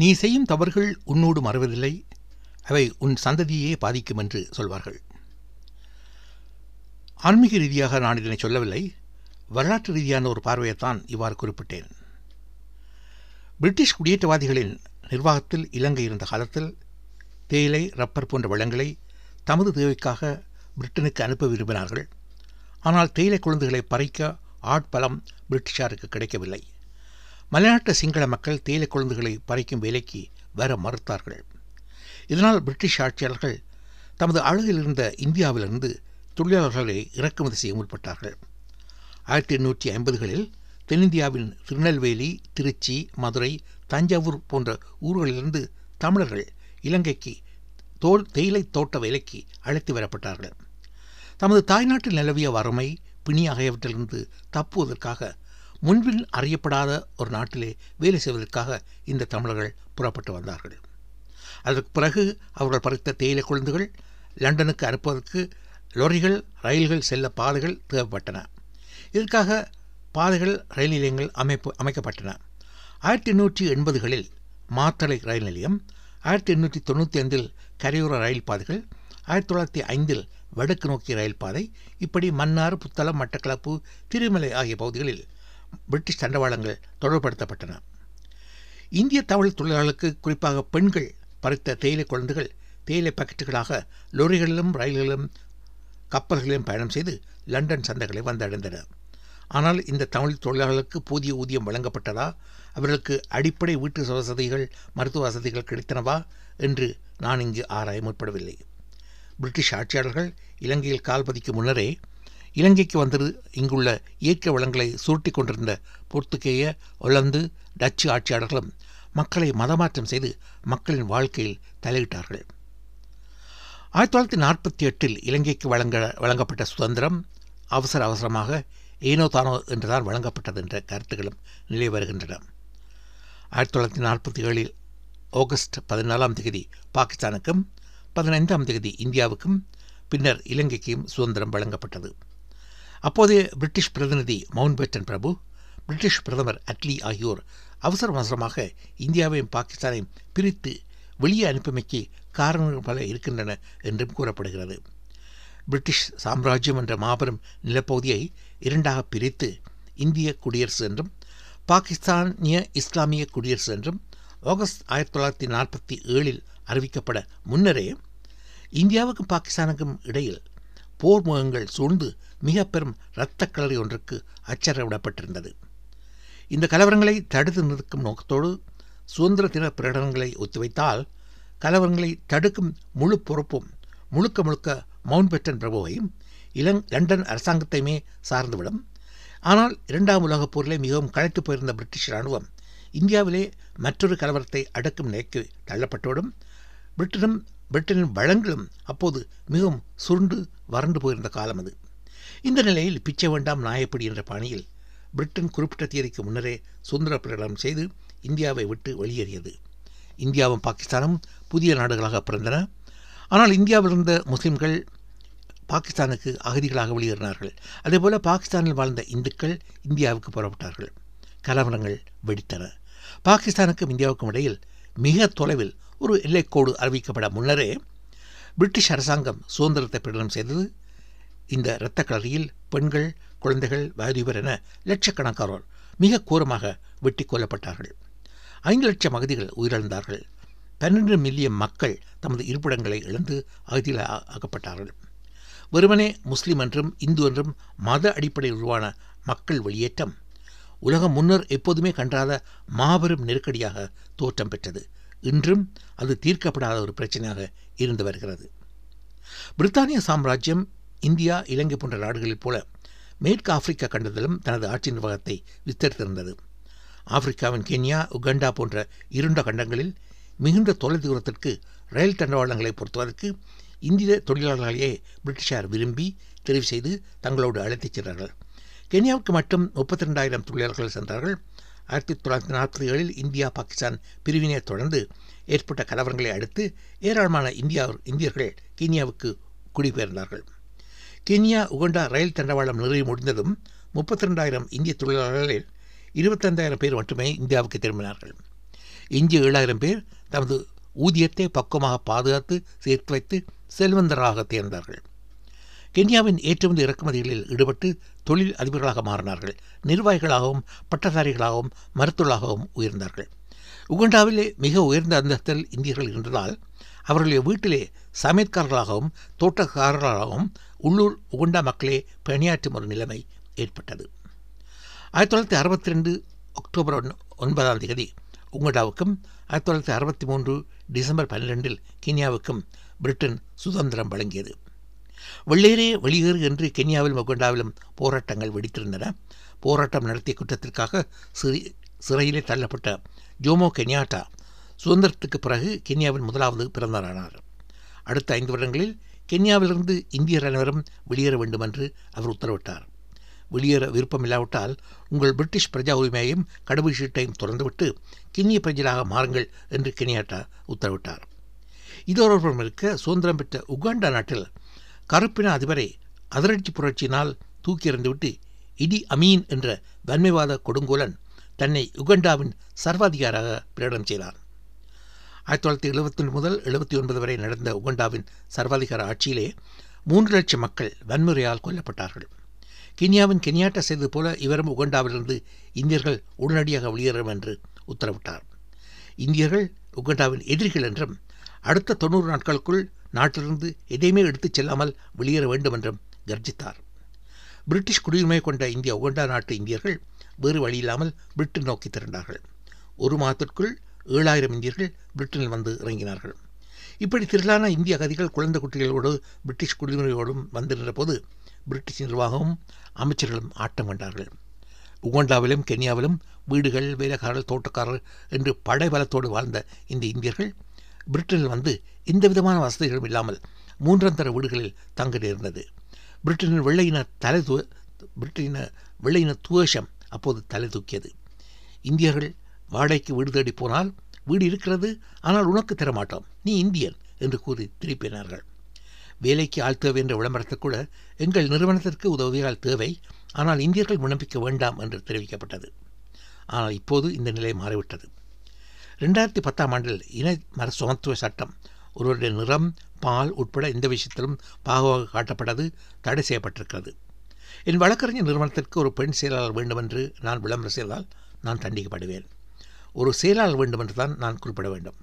நீ செய்யும் தவறுகள் உன்னோடு மறவதில்லை. அவை உன் சந்ததியே பாதிக்கும் என்று சொல்வார்கள். ஆன்மீக ரீதியாக நான் இதனை சொல்லவில்லை. வரலாற்று ரீதியான ஒரு பார்வையைத்தான் இவ்வாறு குறிப்பிட்டேன். பிரிட்டிஷ் குடியேற்றவாதிகளின் நிர்வாகத்தில் இலங்கை இருந்த காலத்தில் தேயிலை ரப்பர் போன்ற வளங்களை தமது தேவைக்காக பிரிட்டனுக்கு அனுப்ப விரும்பினார்கள். ஆனால் தேயிலை குழந்தைகளை பறிக்க ஆட்பலம் பிரிட்டிஷாருக்கு கிடைக்கவில்லை. மலைநாட்டு சிங்கள மக்கள் தேயிலை குழந்தைகளை பறிக்கும் வேலைக்கு வர மறுத்தார்கள். இதனால் பிரிட்டிஷ் ஆட்சியாளர்கள் தமது அழகில் இருந்த இந்தியாவிலிருந்து தொழிலாளர்களை இறக்குமதி செய்ய முற்பட்டார்கள். ஆயிரத்தி எண்ணூற்றி ஐம்பதுகளில் தென்னிந்தியாவின் திருநெல்வேலி திருச்சி மதுரை தஞ்சாவூர் போன்ற ஊர்களிலிருந்து தமிழர்கள் இலங்கைக்கு தோல் தேயிலை தோட்ட வேலைக்கு அழைத்து வரப்பட்டார்கள். தமது தாய்நாட்டில் நிலவிய வறுமை பிணி ஆகியவற்றிலிருந்து தப்புவதற்காக முன்பில் அறியப்படாத ஒரு நாட்டிலே வேலை செய்வதற்காக இந்த தமிழர்கள் புறப்பட்டு வந்தார்கள். அதற்கு பிறகு அவர்கள் பறித்த தேயிலை குழந்தைகள் லண்டனுக்கு அனுப்புவதற்கு லொரிகள் ரயில்கள் செல்ல பாதைகள் தேவைப்பட்டன. இதற்காக பாதைகள் ரயில் நிலையங்கள் அமைப்பு அமைக்கப்பட்டன. ஆயிரத்தி எண்ணூற்றி எண்பதுகளில் மாத்தளை ரயில் நிலையம் ஆயிரத்தி எண்ணூற்றி தொண்ணூற்றி ஐந்தில் கரையோர ரயில் பாதைகள் ஆயிரத்தி தொள்ளாயிரத்தி ஐந்தில் வடக்கு நோக்கிய ரயில் பாதை இப்படி மன்னார் புத்தளம் மட்டக்களப்பு திருமலை ஆகிய பகுதிகளில் பிரிட்டிஷ் தண்டவாளங்கள் தொடர்படுத்தப்பட்டன இந்திய தமிழ் தொழிலாளர்களுக்கு குறிப்பாக பெண்கள் பறித்த தேயிலை குழந்தைகள் தேயிலை பாக்கெட்டுகளாக லொரிகளிலும் ரயில்களிலும் கப்பல்களிலும் பயணம் செய்து லண்டன் சந்தைகளை வந்தடைந்தன ஆனால் இந்த தமிழ் தொழிலாளர்களுக்கு போதிய ஊதியம் வழங்கப்பட்டதா? அவர்களுக்கு அடிப்படை வீட்டு வசதிகள் மருத்துவ வசதிகள் கிடைத்தனவா? என்று நான் இங்கு ஆராய முற்படவில்லை. பிரிட்டிஷ் ஆட்சியாளர்கள் இலங்கையில் கால் பதிக்கும் முன்னரே இலங்கைக்கு வந்தது இங்குள்ள இயற்கை வளங்களை சுருட்டி கொண்டிருந்த போர்த்துகேய ஒலந்து டச்சு ஆட்சியாளர்களும் மக்களை மதமாற்றம் செய்து மக்களின் வாழ்க்கையில் தலையிட்டார்கள். ஆயிரத்தி தொள்ளாயிரத்தி நாற்பத்தி எட்டில் இலங்கைக்கு வழங்க வழங்கப்பட்ட சுதந்திரம் அவசர அவசரமாக ஏனோ தானோ என்றுதான் வழங்கப்பட்டது என்ற கருத்துக்களும் நிலை வருகின்றன. ஆயிரத்தி தொள்ளாயிரத்தி நாற்பத்தி ஏழில் ஆகஸ்ட் பதினாலாம் தேதி பாகிஸ்தானுக்கும் பதினைந்தாம் தேதி இந்தியாவுக்கும் பின்னர் இலங்கைக்கும் சுதந்திரம் வழங்கப்பட்டது. அப்போதைய பிரிட்டிஷ் பிரதிநிதி மவுண்ட் பேட்டன் பிரபு பிரிட்டிஷ் பிரதமர் அட்லி ஆகியோர் அவசர அவசரமாக இந்தியாவையும் பாகிஸ்தானையும் பிரித்து வெளியே அனுப்பமைக்கு காரணங்கள் பல இருக்கின்றன என்றும் கூறப்படுகிறது. பிரிட்டிஷ் சாம்ராஜ்யம் என்ற மாபெரும் நிலப்பகுதியை இரண்டாக பிரித்து இந்திய குடியரசு என்றும் பாகிஸ்தானிய இஸ்லாமிய குடியரசு என்றும் ஆகஸ்ட் ஆயிரத்தி தொள்ளாயிரத்தி நாற்பத்தி ஏழில் அறிவிக்கப்பட முன்னரே இந்தியாவுக்கும் பாகிஸ்தானுக்கும் இடையில் போர் முகங்கள் சூழ்ந்து மிக பெரும் இரத்த கலரி ஒன்றுக்கு அச்சரவிடப்பட்டிருந்தது. இந்த கலவரங்களை தடுத்து நிற்கும் நோக்கத்தோடு சுதந்திர தின பிரகடனங்களை ஒத்திவைத்தால் கலவரங்களை தடுக்கும் முழு பொறுப்பும் முழுக்க முழுக்க மவுண்ட் பெட்டன் பிரபுவையும் இளங் லண்டன் அரசாங்கத்தையுமே சார்ந்துவிடும். ஆனால் இரண்டாம் உலகப் போரிலே மிகவும் களைத்து போயிருந்த பிரிட்டிஷ் இராணுவம் இந்தியாவிலே மற்றொரு கலவரத்தை அடக்கும் நிலைக்கு தள்ளப்பட்டுவிடும் பிரிட்டனும் பிரிட்டனின் வளங்களும் அப்போது மிகவும் சுருண்டு வறண்டு போயிருந்த காலம் அது. இந்த நிலையில் பிச்சை வேண்டாம் நாயப்படி என்ற பாணியில் பிரிட்டன் குறிப்பிட்ட தேதிக்கு முன்னரே சுதந்திர பிரகடனம் செய்து இந்தியாவை விட்டு வெளியேறியது. இந்தியாவும் பாகிஸ்தானும் புதிய நாடுகளாக பிறந்தன. ஆனால் இந்தியாவில் இருந்த முஸ்லிம்கள் பாகிஸ்தானுக்கு அகதிகளாக வெளியேறினார்கள். அதேபோல பாகிஸ்தானில் வாழ்ந்த இந்துக்கள் இந்தியாவுக்கு புறப்பட்டார்கள். கலவரங்கள் வெடித்தன. பாகிஸ்தானுக்கும் இந்தியாவுக்கும் இடையில் மிக தொலைவில் ஒரு எல்லைக்கோடு அறிவிக்கப்பட முன்னரே பிரிட்டிஷ் அரசாங்கம் சுதந்திரத்தை பிரகடனம் செய்தது. இந்த இரத்த கலரியில் பெண்கள் குழந்தைகள் வயதுபர் என லட்சக்கணக்கானோர் மிக கோரமாக வெட்டி கொல்லப்பட்டார்கள். ஐந்து லட்சம் அகதிகள் உயிரிழந்தார்கள். பன்னெண்டு மில்லியன் மக்கள் தமது இருப்பிடங்களை இழந்து அகதியில் ஆக்கப்பட்டார்கள். வெறுமனே முஸ்லிம் என்றும் இந்து என்றும் மத அடிப்படையில் உருவான மக்கள் வெளியேற்றம் உலகம் முன்னர் எப்போதுமே கண்டாத மாபெரும் நெருக்கடியாக தோற்றம் பெற்றது. இன்றும் அது தீர்க்கப்படாத ஒரு பிரச்சனையாக இருந்து வருகிறது. பிரித்தானிய சாம்ராஜ்யம் இந்தியா இலங்கை போன்ற நாடுகளைப் போல மேற்கு ஆப்பிரிக்கா கண்டத்திலும் தனது ஆட்சி நிர்வாகத்தை விஸ்தரித்திருந்தது ஆப்பிரிக்காவின் கென்யா உகண்டா போன்ற இருண்ட கண்டங்களில் மிகுந்த தொலை தூரத்திற்கு ரயில் தண்டவாளங்களை பொறுத்துவதற்கு இந்திய தொழிலாளர்களையே பிரிட்டிஷார் விரும்பி தெரிவு செய்து தங்களோடு அழைத்துச் சென்றார்கள். கென்யாவுக்கு மட்டும் முப்பத்தி ரெண்டாயிரம் தொழிலாளர்கள் சென்றார்கள். ஆயிரத்தி தொள்ளாயிரத்தி நாற்பத்தி ஏழில் இந்தியா பாகிஸ்தான் பிரிவினை தொடர்ந்து ஏற்பட்ட கலவரங்களை அடுத்து ஏராளமான இந்தியா இந்தியர்கள் கீனியாவுக்கு குடிபெயர்ந்தார்கள். கென்யா உகண்டா ரயில் தண்டவாளம் நிறைவு முடிந்ததும் முப்பத்தி ரெண்டாயிரம் இந்திய தொழிலாளர்களில் இருபத்தைந்தாயிரம் பேர் மட்டுமே இந்தியாவுக்கு திரும்பினார்கள். இந்திய ஏழாயிரம் பேர் தமது ஊதியத்தை பக்குவமாக பாதுகாத்து சேர்த்து வைத்து செல்வந்தராக தேர்ந்தார்கள். கென்யாவின் ஏற்றுமதி இறக்குமதிகளில் ஈடுபட்டு தொழில் அதிபர்களாக மாறினார்கள். நிர்வாகிகளாகவும் பட்டதாரிகளாகவும் மருத்துவர்களாகவும் உயர்ந்தார்கள். உகண்டாவிலே மிக உயர்ந்த அந்தஸ்தில் இந்தியர்கள் இருந்ததால் அவர்களுடைய வீட்டிலே சமையற்காரர்களாகவும் தோட்டக்காரர்களாகவும் உள்ளூர் உகண்டா மக்களே பணியாற்றும் ஒரு நிலைமை ஏற்பட்டது. ஆயிரத்தி தொள்ளாயிரத்தி அறுபத்தி ரெண்டு அக்டோபர் ஒன் ஒன்பதாம் தேதி உகண்டாவுக்கும் ஆயிரத்தி தொள்ளாயிரத்தி அறுபத்தி மூன்று டிசம்பர் பன்னிரெண்டில் கென்யாவுக்கும் பிரிட்டன் சுதந்திரம் வழங்கியது. வெள்ளேரே வெளியேறு என்று கென்யாவிலும் உகண்டாவிலும் போராட்டங்கள் வெடித்திருந்தன. போராட்டம் நடத்திய குற்றத்திற்காக சிறி சிறையிலே தள்ளப்பட்ட ஜோமோ கென்யாட்டா சுதந்திரத்துக்கு பிறகு கென்யாவின் முதலாவது பிறந்தரானார் அடுத்த ஐந்து வருடங்களில் கென்யாவிலிருந்து இந்தியர் அனைவரும் வெளியேற வேண்டும் என்று அவர் உத்தரவிட்டார். வெளியேற விருப்பமில்லாவிட்டால் உங்கள் பிரிட்டிஷ் பிரஜா உரிமையையும் கடவுள் சீட்டையும் திறந்துவிட்டு கிண்ணிய பிரஜலாக மாறுங்கள் என்று கென்யாட்டா உத்தரவிட்டார். இதோடு இருக்க சுதந்திரம் பெற்ற உகாண்டா நாட்டில் கருப்பின அதிபரை அதிரட்சி புரட்சியினால் தூக்கி எறிந்துவிட்டு இடி அமீன் என்ற வன்மைவாத கொடுங்கோலன் தன்னை உகண்டாவின் சர்வாதிகாராக பிரகடனம் செய்தார். ஆயிரத்தி தொள்ளாயிரத்தி எழுபத்தி முதல் எழுபத்தி ஒன்பது வரை நடந்த உகண்டாவின் சர்வாதிகார ஆட்சியிலே மூன்று லட்சம் மக்கள் வன்முறையால் கொல்லப்பட்டார்கள். கென்யாவின் கென்யாட்டா செய்தது போல இவரும் உகண்டாவிலிருந்து இந்தியர்கள் உடனடியாக வெளியேறும் என்று உத்தரவிட்டார். இந்தியர்கள் உகண்டாவின் எதிரிகள் என்றும் அடுத்த தொண்ணூறு நாட்களுக்குள் நாட்டிலிருந்து எதையுமே எடுத்துச் செல்லாமல் வெளியேற வேண்டும் என்றும் கர்ஜித்தார். பிரிட்டிஷ் குடியுரிமை கொண்ட இந்திய உகண்டா நாட்டு இந்தியர்கள் வேறு வழியில்லாமல் பிரிட்டன் நோக்கி திரண்டார்கள். ஒரு மாதத்திற்குள் ஏழாயிரம் இந்தியர்கள் பிரிட்டனில் வந்து இறங்கினார்கள். இப்படி திரளான இந்திய அகதிகள் குழந்தை குட்டிகளோடு பிரிட்டிஷ் குடிமுறையோடும் வந்திருந்த போது பிரிட்டிஷ் நிர்வாகமும் அமைச்சர்களும் ஆட்டம் கண்டார்கள். உகண்டாவிலும் கென்யாவிலும் வீடுகள் வேலைக்காரர்கள் தோட்டக்காரர் என்று படைபலத்தோடு வாழ்ந்த இந்த இந்தியர்கள் பிரிட்டனில் வந்து எந்த விதமான வசதிகளும் இல்லாமல் மூன்றாந்தர வீடுகளில் தங்க நேர்ந்தது. பிரிட்டனின் வெள்ளையின தலை து பிரிட்டனின வெள்ளையின துவேஷம் அப்போது தலை தூக்கியது. இந்தியர்கள் வாடகைக்கு வீடு தேடி போனால் வீடு இருக்கிறது ஆனால் உனக்கு தரமாட்டோம் நீ இந்தியன் என்று கூறி திருப்பினார்கள். வேலைக்கு ஆள் தேவை என்ற விளம்பரத்தை கூட எங்கள் நிறுவனத்திற்கு உதவியால் தேவை ஆனால் இந்தியர்கள் விண்ணப்பிக்க வேண்டாம் என்று தெரிவிக்கப்பட்டது. ஆனால் இப்போது இந்த நிலை மாறிவிட்டது. ரெண்டாயிரத்தி பத்தாம் ஆண்டில் இன மர சட்டம் ஒருவருடைய நிறம் பால் உட்பட எந்த விஷயத்திலும் பாகுவாக காட்டப்பட்டது தடை செய்யப்பட்டிருக்கிறது. என் வழக்கறிஞர் நிறுவனத்திற்கு ஒரு பெண் செயலாளர் வேண்டுமென்று நான் விளம்பரம் செய்தால் நான் தண்டிக்கப்படுவேன். ஒரு செயலாளர் வேண்டும் என்று தான் நான் குறிப்பிட வேண்டும்.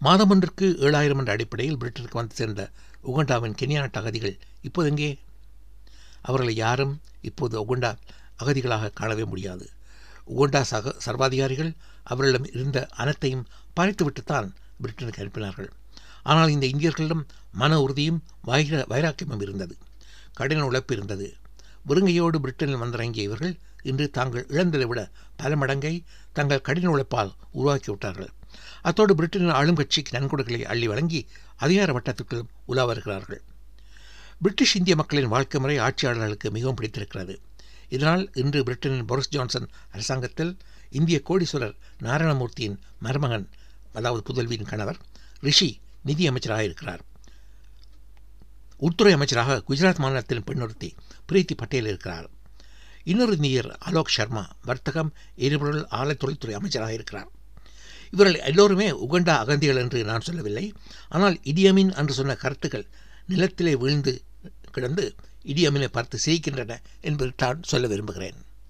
மாதம் ஒன்றுக்கு ஏழாயிரம் என்ற அடிப்படையில் பிரிட்டனுக்கு வந்து சேர்ந்த உகண்டாவின் கென்யா நாட்டு அகதிகள் இப்போது எங்கே? அவர்களை யாரும் இப்போது உகண்டா அகதிகளாக காணவே முடியாது. உகண்டா சக சர்வாதிகாரிகள் அவர்களிடம் இருந்த அனைத்தையும் பறித்துவிட்டுத்தான் பிரிட்டனுக்கு அனுப்பினார்கள். ஆனால் இந்த இந்தியர்களிடம் மன உறுதியும் வைர வைராக்கியமும் இருந்தது. கடின உழைப்பு இருந்தது. வெறுங்கையோடு பிரிட்டனில் வந்திறங்கிய இவர்கள் இன்று தாங்கள் இழந்ததை விட பல மடங்கை தங்கள் கடின உழைப்பால் உருவாக்கிவிட்டார்கள் அத்தோடு பிரிட்டனின் ஆளும் கட்சிக்கு நன்கொடைகளை அள்ளி வழங்கி அதிகார வட்டத்துக்குள்ளும் உலா வருகிறார்கள். பிரிட்டிஷ் இந்திய மக்களின் வாழ்க்கை முறை ஆட்சியாளர்களுக்கு மிகவும் பிடித்திருக்கிறது. இதனால் இன்று பிரிட்டனின் போரிஸ் ஜான்சன் அரசாங்கத்தில் இந்திய கோடீஸ்வரர் நாராயணமூர்த்தியின் மருமகன் அதாவது புதல்வியின் கணவர் ரிஷி நிதி அமைச்சராக இருக்கிறார். உள்துறை அமைச்சராக குஜராத் மாநிலத்தின் பெண்ணொருத்தி பிரீத்தி பட்டேல் இருக்கிறார். இன்னொரு இந்தியர் அலோக் சர்மா வர்த்தகம் எரிபொருள் ஆலைத்தொழில்துறை அமைச்சராக இருக்கிறார். இவர்கள் எல்லோருமே உகண்டா அகந்திகள் என்று நான் சொல்லவில்லை. ஆனால் இடியமின் என்று சொன்ன கருத்துக்கள் நிலத்திலே வீழ்ந்து கிடந்து இடியமினை பார்த்து சிரிக்கின்றன என்பது தான் சொல்ல விரும்புகிறேன்.